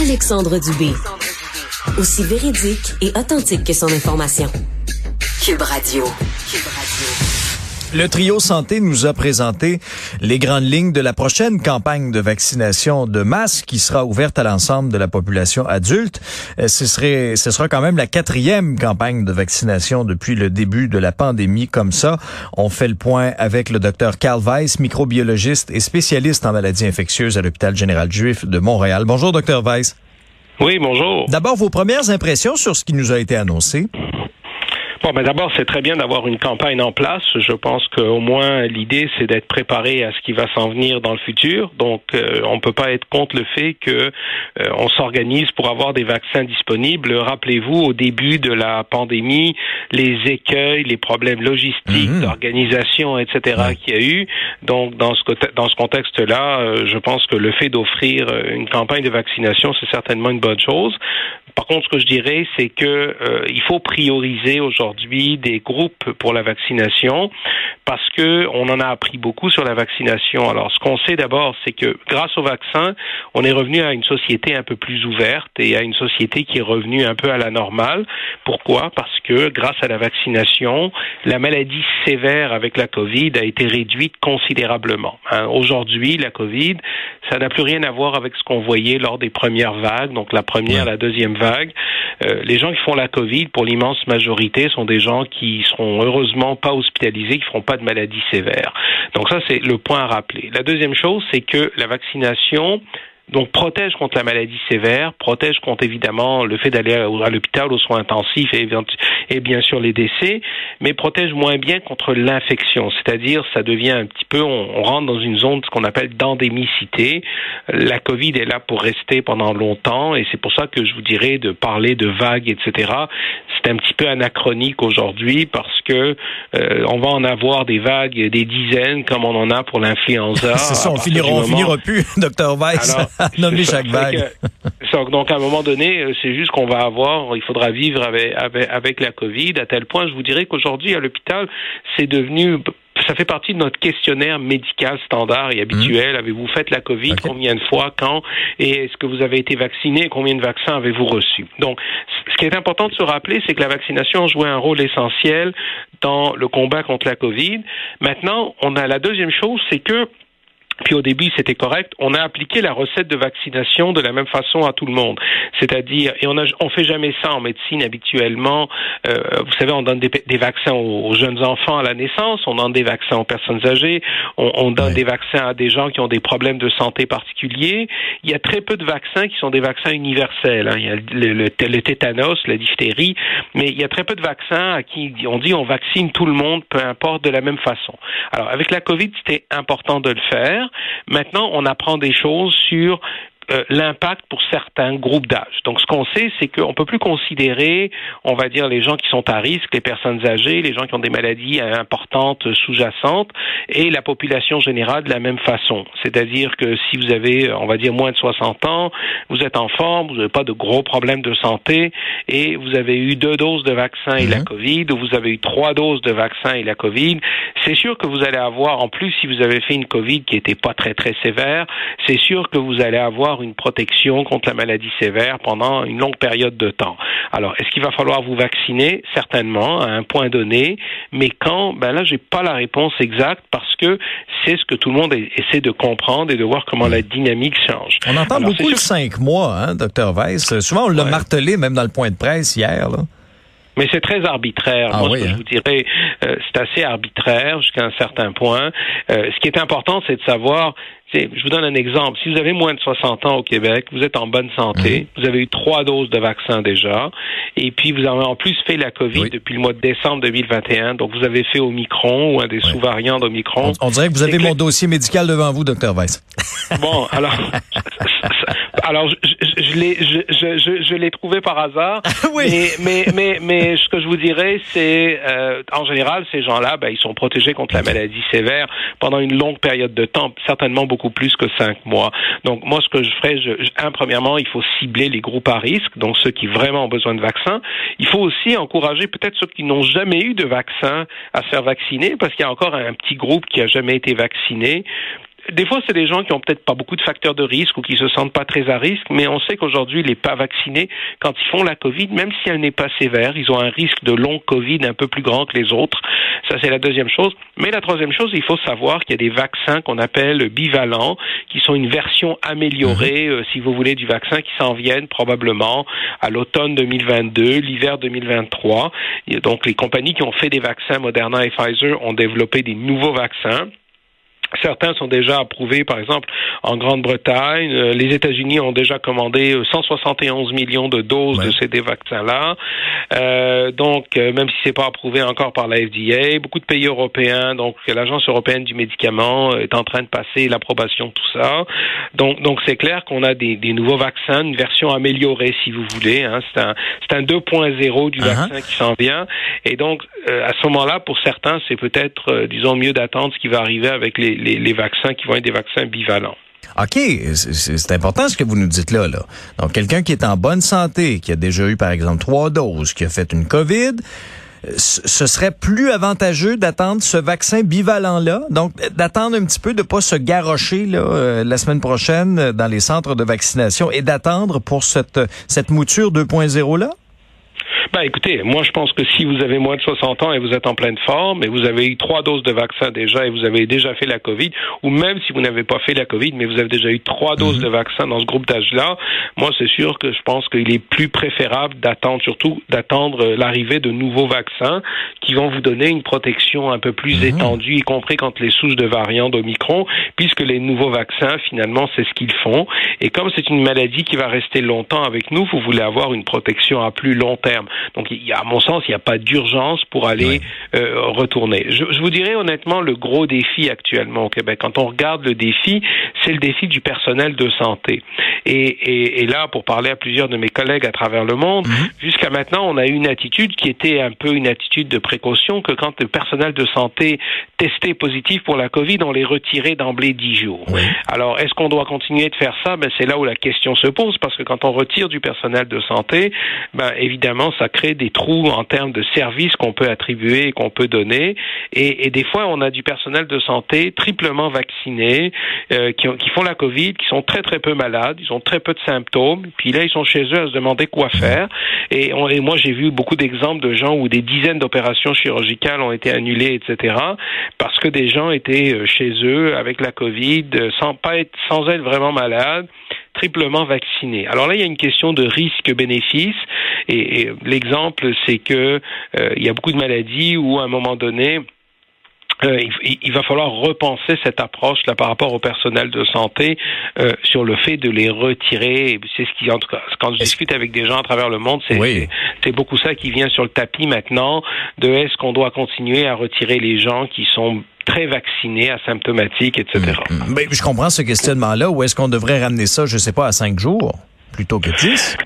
Alexandre Dubé. Aussi véridique et authentique que son information. Cube Radio. Cube Radio. Le trio santé nous a présenté les grandes lignes de la prochaine campagne de vaccination de masse qui sera ouverte à l'ensemble de la population adulte. Euh, ce serait, ce sera quand même la quatrième campagne de vaccination depuis le début de la pandémie comme ça. On fait le point avec le docteur Carl Weiss, microbiologiste et spécialiste en maladies infectieuses à l'hôpital général juif de Montréal. Bonjour, docteur Weiss. Oui, bonjour. D'abord, vos premières impressions sur ce qui nous a été annoncé? Bon, mais d'abord, c'est très bien d'avoir une campagne en place. Je pense qu'au moins l'idée, c'est d'être préparé à ce qui va s'en venir dans le futur. Donc, euh, on peut pas être contre le fait que euh, on s'organise pour avoir des vaccins disponibles. Rappelez-vous, au début de la pandémie, les écueils, les problèmes logistiques, mhm. d'organisation, etc. qu'il y a eu. Donc, dans ce dans ce contexte-là, euh, je pense que le fait d'offrir une campagne de vaccination, c'est certainement une bonne chose. Par contre, ce que je dirais, c'est que il faut prioriser aujourd'hui aujourd'hui des groupes pour la vaccination parce que on en a appris beaucoup sur la vaccination. Alors, ce qu'on sait d'abord, c'est que grâce au vaccin, on est revenu à une société un peu plus ouverte et à une société qui est revenue un peu à la normale. Pourquoi? Parce que grâce à la vaccination, la maladie sévère avec la Covid a été réduite considérablement. Hein. Aujourd'hui, la Covid, ça n'a plus rien à voir avec ce qu'on voyait lors des premières vagues, donc la première, la deuxième vague. Euh, les gens qui font la Covid, pour l'immense majorité, sont des gens qui seront heureusement pas hospitalisés, qui feront pas de maladies sévères. Donc ça, c'est le point à rappeler. La deuxième chose, c'est que la vaccination donc protège contre la maladie sévère, protège contre évidemment le fait d'aller à l'hôpital aux soins intensifs et, et, bien sûr les décès, mais protège moins bien contre l'infection. C'est-à-dire, ça devient un petit peu, on, rentre dans une zone ce qu'on appelle d'endémicité. La Covid est là pour rester pendant longtemps et c'est pour ça que je vous dirais de parler de vagues, etc. C'est un petit peu anachronique aujourd'hui parce que euh, on va en avoir des vagues, des dizaines comme on en a pour l'influenza. c'est ça, on finira, on finira plus, docteur Weiss. Nommer chaque vague. donc, à un moment donné, euh, c'est juste qu'on va avoir, il faudra vivre avec, avec, la COVID, à tel point, je vous dirais qu'aujourd'hui, à l'hôpital, c'est devenu ça fait partie de notre questionnaire médical standard et habituel. Mmh. Avez-vous fait la COVID? Combien de fois? Quand? Et est-ce que vous avez été vacciné? Combien de vaccins avez-vous reçus? Donc, ce qui est important de se rappeler, c'est que la vaccination jouait un rôle essentiel dans le combat contre la COVID. Maintenant, on a la deuxième chose, c'est que puis au début, c'était correct. On a appliqué la recette de vaccination de la même façon à tout le monde. C'est-à-dire, et on a, on fait jamais ça en médecine habituellement. Euh, vous savez, on donne des, des vaccins aux, jeunes enfants à la naissance, on donne des vaccins aux personnes âgées, on, on donne des vaccins à des gens qui ont des problèmes de santé particuliers. Il y a très peu de vaccins qui sont des vaccins universels. Hein. Il y a le, le, tétanos, la diphtérie, mais il y a très peu de vaccins à qui on dit on vaccine tout le monde, peu importe, de la même façon. Alors, avec la COVID, c'était important de le faire. Maintenant, on apprend des choses sur euh, l'impact pour certains groupes d'âge. Donc, ce qu'on sait, c'est qu'on peut plus considérer, on va dire, les gens qui sont à risque, les personnes âgées, les gens qui ont des maladies importantes sous-jacentes, et la population générale de la même façon. C'est-à-dire que si vous avez, on va dire, moins de 60 ans, vous êtes en forme, vous n'avez pas de gros problèmes de santé, et vous avez eu deux doses de vaccin et la mhm. COVID, ou vous avez eu trois doses de vaccin et la COVID, c'est sûr que vous allez avoir, en plus, si vous avez fait une COVID qui n'était pas très très sévère, c'est sûr que vous allez avoir une protection contre la maladie sévère pendant une longue période de temps. Alors, est-ce qu'il va falloir vous vacciner? Certainement, à un point donné, mais quand? Ben là, j'ai pas la réponse exacte parce que c'est ce que tout le monde essaie de comprendre et de voir comment la dynamique change. On entend beaucoup de cinq mois, hein, docteur Weiss. Souvent, on l'a martelé même dans le point de presse hier. Là. Mais c'est très arbitraire. Ah Moi, ce que je hein? vous dirais, euh, c'est assez arbitraire jusqu'à un certain point. Euh, ce qui est important, c'est de savoir je vous donne un exemple. Si vous avez moins de 60 ans au Québec, vous êtes en bonne santé, mhm. vous avez eu trois doses de vaccin déjà, et puis vous avez en plus fait la COVID depuis le mois de décembre 2021, donc vous avez fait Omicron ou un des sous-variants d'Omicron. On, dirait que vous avez mon dossier médical devant vous, docteur Weiss. Bon, alors, alors je, je, l'ai, je, je, je l'ai trouvé par hasard. oui. Mais, mais, mais, ce que je vous dirais, c'est, euh, en général, ces gens-là, ben, ils sont protégés contre la maladie sévère pendant une longue période de temps, certainement beaucoup plus que cinq mois. Donc moi, ce que je ferais, je, un, premièrement, il faut cibler les groupes à risque, donc ceux qui vraiment ont besoin de vaccins. Il faut aussi encourager peut-être ceux qui n'ont jamais eu de vaccin à se faire vacciner, parce qu'il y a encore un petit groupe qui a jamais été vacciné. Des fois, c'est des gens qui ont peut-être pas beaucoup de facteurs de risque ou qui se sentent pas très à risque, mais on sait qu'aujourd'hui, les pas vaccinés, quand ils font la Covid, même si elle n'est pas sévère, ils ont un risque de long Covid un peu plus grand que les autres. Ça, c'est la deuxième chose. Mais la troisième chose, il faut savoir qu'il y a des vaccins qu'on appelle bivalents, qui sont une version améliorée, mhm. euh, si vous voulez, du vaccin qui s'en viennent probablement à l'automne 2022, l'hiver 2023. Et donc, les compagnies qui ont fait des vaccins, Moderna et Pfizer, ont développé des nouveaux vaccins Certains sont déjà approuvés, par exemple, en Grande-Bretagne. Euh, les États-Unis ont déjà commandé 171 euh, millions de doses de ces vaccins-là. Euh, donc, euh, même si c'est pas approuvé encore par la FDA, beaucoup de pays européens, donc l'Agence européenne du médicament est en train de passer l'approbation de tout ça. Donc, donc c'est clair qu'on a des, des, nouveaux vaccins, une version améliorée, si vous voulez. Hein. C'est un, un 2.0 du uh-huh. vaccin qui s'en vient. Et donc, à ce moment-là, pour certains, c'est peut-être, disons, mieux d'attendre ce qui va arriver avec les les, vaccins qui vont être des vaccins bivalents. OK, c'est important ce que vous nous dites là. là. Donc, quelqu'un qui est en bonne santé, qui a déjà eu, par exemple, trois doses, qui a fait une COVID, ce serait plus avantageux d'attendre ce vaccin bivalent-là, donc d'attendre un petit peu, de pas se garrocher là, euh, la semaine prochaine dans les centres de vaccination et d'attendre pour cette, cette mouture 2.0-là? Ben, écoutez, moi, je pense que si vous avez moins de 60 ans et vous êtes en pleine forme et vous avez eu trois doses de vaccin déjà et vous avez déjà fait la COVID, ou même si vous n'avez pas fait la COVID, mais vous avez déjà eu trois doses mhm. de vaccin dans ce groupe d'âge-là, moi, c'est sûr que je pense qu'il est plus préférable d'attendre, surtout d'attendre l'arrivée de nouveaux vaccins qui vont vous donner une protection un peu plus mhm. étendue, y compris quand les souches de variants d'Omicron, puisque les nouveaux vaccins, finalement, c'est ce qu'ils font. Et comme c'est une maladie qui va rester longtemps avec nous, vous voulez avoir une protection à plus long terme. Donc, il y a, à mon sens, il n'y a pas d'urgence pour aller euh, retourner. Je, je, vous dirais honnêtement, le gros défi actuellement au Québec, quand on regarde le défi, c'est le défi du personnel de santé. Et, et, et, là, pour parler à plusieurs de mes collègues à travers le monde, mhm. jusqu'à maintenant, on a eu une attitude qui était un peu une attitude de précaution, que quand le personnel de santé testait positif pour la COVID, on les retirait d'emblée dix jours. Alors, est-ce qu'on doit continuer de faire ça? Ben, c'est là où la question se pose, parce que quand on retire du personnel de santé, ben évidemment, ça crée des trous en termes de services qu'on peut attribuer et qu'on peut donner. Et, des fois, on a du personnel de santé triplement vacciné, euh, qui, font la COVID, qui sont très très peu malades, ils ont très peu de symptômes. Puis là, ils sont chez eux à se demander quoi faire. Et, moi, j'ai vu beaucoup d'exemples de gens où des dizaines d'opérations chirurgicales ont été annulées, etc. Parce que des gens étaient euh, chez eux avec la COVID, être, sans être vraiment malades triplement vaccinés. Alors là, il y a une question de risque-bénéfice, et, l'exemple, c'est que euh, il y a beaucoup de maladies où, à un moment donné, euh, il, va falloir repenser cette approche là par rapport au personnel de santé euh, sur le fait de les retirer. C'est ce qui, en tout cas, quand je discute avec des gens à travers le monde, c'est c'est beaucoup ça qui vient sur le tapis maintenant. De est-ce qu'on doit continuer à retirer les gens qui sont très vaccinés, asymptomatiques, etc. Mais mm, mm. ben, je comprends ce questionnement-là. Où est-ce qu'on devrait ramener ça, je sais pas, à cinq jours plutôt que dix?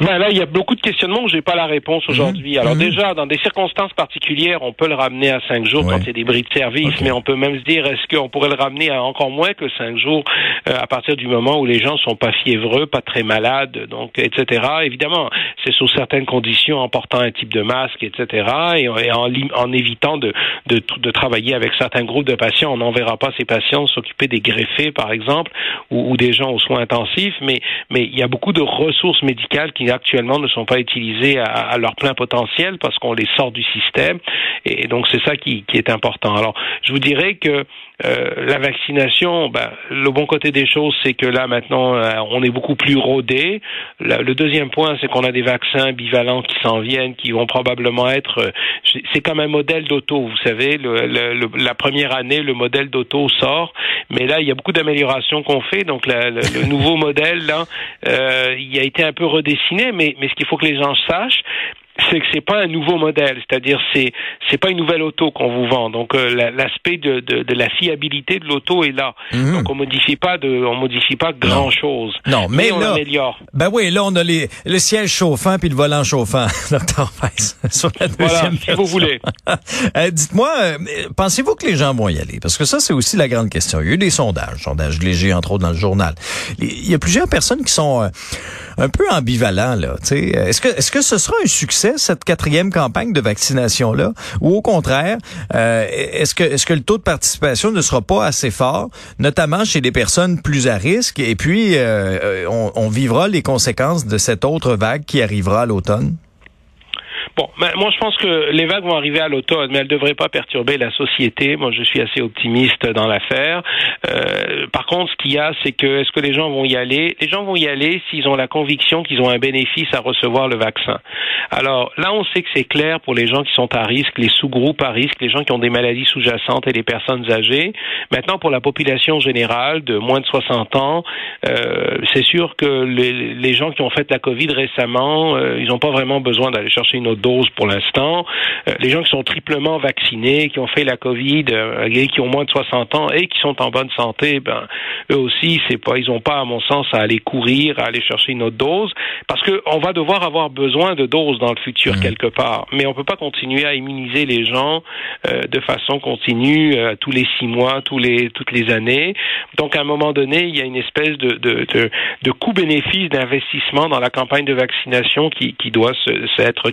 Ben là, il y a beaucoup de questionnements où j'ai pas la réponse mhm. aujourd'hui. Alors mhm. déjà, dans des circonstances particulières, on peut le ramener à cinq jours quand il y a des bris de service, mais on peut même se dire est-ce qu'on pourrait le ramener à encore moins que cinq jours euh, à partir du moment où les gens sont pas fiévreux, pas très malades, donc etc. Évidemment, c'est sous certaines conditions en portant un type de masque, etc. Et, en, en, évitant de, de, de travailler avec certains groupes de patients. On n'enverra pas ces patients s'occuper des greffés, par exemple, ou, ou des gens aux soins intensifs, mais mais il y a beaucoup de ressources médicales qui actuellement ne sont pas utilisés à, leur plein potentiel parce qu'on les sort du système. Et donc c'est ça qui, qui, est important. Alors je vous dirais que euh, la vaccination, ben, le bon côté des choses, c'est que là maintenant, euh, on est beaucoup plus rodé. Le, deuxième point, c'est qu'on a des vaccins bivalents qui s'en viennent, qui vont probablement être. Euh, c'est comme un modèle d'auto, vous savez. Le, la première année, le modèle d'auto sort, mais là, il y a beaucoup d'améliorations qu'on fait. Donc le, nouveau modèle, là, il a été un peu redessiné, mais, mais ce qu'il faut que les gens sachent, c'est que c'est pas un nouveau modèle, c'est-à-dire c'est c'est pas une nouvelle auto qu'on vous vend. Donc euh, l'aspect de, de, de, la fiabilité de l'auto est là. Mhm. Donc on modifie pas de on modifie pas grand chose. Non, mais, on améliore. Ben oui, là on a les le siège chauffant puis le volant chauffant, docteur sur la deuxième voilà, si vous voulez. Euh, dites-moi, euh, pensez-vous que les gens vont y aller? Parce que ça c'est aussi la grande question. Il y a eu des sondages, sondages légers entre autres dans le journal. Il y a plusieurs personnes qui sont un peu ambivalent là. Est-ce que est-ce que ce sera un succès cette quatrième campagne de vaccination là, ou au contraire, euh, est-ce que est-ce que le taux de participation ne sera pas assez fort, notamment chez des personnes plus à risque, et puis euh, on, on vivra les conséquences de cette autre vague qui arrivera à l'automne? Bon, ben, moi je pense que les vagues vont arriver à l'automne, mais elles ne devraient pas perturber la société. Moi je suis assez optimiste dans l'affaire. Euh, par contre, ce qu'il y a, c'est que est-ce que les gens vont y aller? Les gens vont y aller s'ils ont la conviction qu'ils ont un bénéfice à recevoir le vaccin. Alors là, on sait que c'est clair pour les gens qui sont à risque, les sous-groupes à risque, les gens qui ont des maladies sous-jacentes et les personnes âgées. Maintenant, pour la population générale de moins de 60 ans, euh, c'est sûr que les, gens qui ont fait la Covid récemment, euh, ils n'ont pas vraiment besoin d'aller chercher une autre pour l'instant. Euh, les gens qui sont triplement vaccinés, qui ont fait la Covid, euh, et qui ont moins de 60 ans et qui sont en bonne santé, ben eux aussi, c'est pas, ils n'ont pas, à mon sens, à aller courir, à aller chercher une autre dose, parce que on va devoir avoir besoin de doses dans le futur mmh. quelque part. Mais on peut pas continuer à immuniser les gens euh, de façon continue tous les six mois, tous les toutes les années. Donc à un moment donné, il y a une espèce de de, de, de coût-bénéfice d'investissement dans la campagne de vaccination qui, qui doit s'être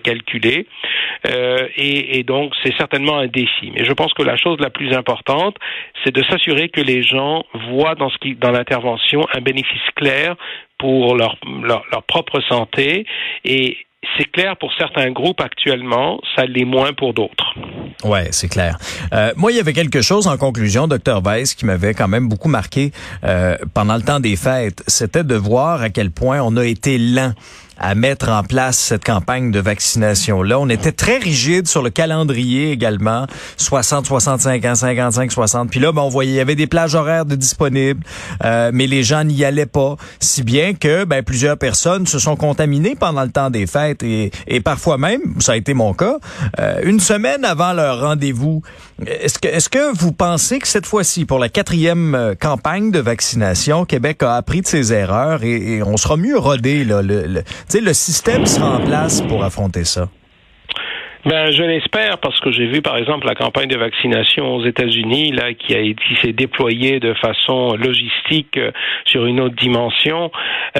euh, et, donc, c'est certainement un défi. Mais je pense que la chose la plus importante, c'est de s'assurer que les gens voient dans, l'intervention un bénéfice clair pour leur, leur, propre santé et c'est clair pour certains groupes actuellement, ça l'est moins pour d'autres. Ouais, c'est clair. Euh, moi, il y avait quelque chose en conclusion, docteur Weiss, qui m'avait quand même beaucoup marqué euh, pendant le temps des fêtes. C'était de voir à quel point on a été lent à mettre en place cette campagne de vaccination-là. On était très rigide sur le calendrier également, 60, 65 ans, 55, 60. Puis là, ben, on voyait, il y avait des plages horaires de disponibles, euh, mais les gens n'y allaient pas, si bien que ben, plusieurs personnes se sont contaminées pendant le temps des fêtes et, et parfois même, ça a été mon cas, euh, une semaine avant leur rendez-vous. Est-ce que, est-ce que vous pensez que cette fois-ci, pour la quatrième euh, campagne de vaccination, Québec a appris de ses erreurs et, on sera mieux rodé là, le sais, le système sera en place pour affronter ça. Ben, je l'espère parce que j'ai vu par exemple la campagne de vaccination aux États-Unis là qui a qui s'est déployée de façon logistique euh, sur une autre dimension.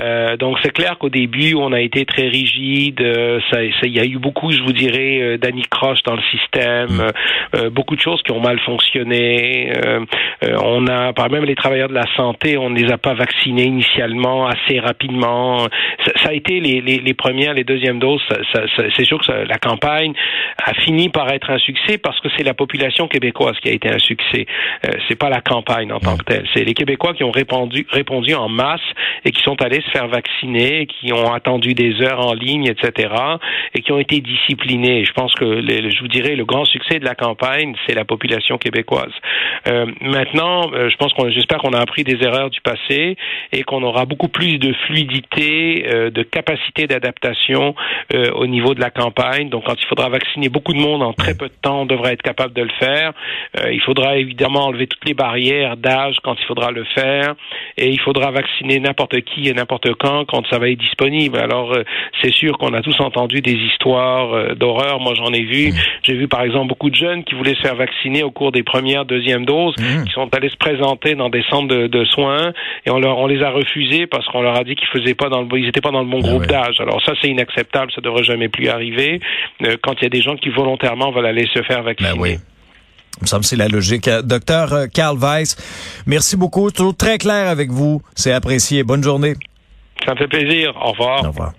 Euh, donc c'est clair qu'au début on a été très rigide. Euh, ça, il y a eu beaucoup, je vous dirais, euh, d'anicroche dans le système, mm. beaucoup de choses qui ont mal fonctionné. on a, par même les travailleurs de la santé, on ne les a pas vaccinés initialement assez rapidement. Ça, ça a été les, les, les, premières, les deuxièmes doses. Ça, c'est sûr que la campagne a fini par être un succès parce que c'est la population québécoise qui a été un succès. Euh, c'est pas la campagne en tant que telle. C'est les Québécois qui ont répondu, répondu en masse et qui sont allés se faire vacciner, qui ont attendu des heures en ligne, etc., et qui ont été disciplinés. Je pense que je vous dirais le grand succès de la campagne, c'est la population québécoise. Euh, maintenant, euh, je pense qu'on, j'espère qu'on a appris des erreurs du passé et qu'on aura beaucoup plus de fluidité, euh, de capacité d'adaptation euh, au niveau de la campagne. Donc, quand il faudra vacciner vacciner beaucoup de monde en très peu de temps, on devrait être capable de le faire. Euh, il faudra évidemment enlever toutes les barrières d'âge quand il faudra le faire, et il faudra vacciner n'importe qui et n'importe quand quand ça va être disponible. Alors euh, c'est sûr qu'on a tous entendu des histoires euh, d'horreur. Moi j'en ai vu. Mmh. J'ai vu par exemple beaucoup de jeunes qui voulaient se faire vacciner au cours des premières, deuxièmes doses, mmh. qui sont allés se présenter dans des centres de, soins et on leur on les a refusés parce qu'on leur a dit qu'ils faisaient pas dans le ils étaient pas dans le bon ah groupe d'âge. Alors ça c'est inacceptable, ça devrait jamais plus arriver. quand il y a des gens qui volontairement veulent aller se faire vacciner. Ben oui. Il me semble que c'est la logique. Euh, docteur euh, Karl Weiss, merci beaucoup. Toujours très clair avec vous. C'est apprécié. Bonne journée. Ça me fait plaisir. Au revoir. Au revoir.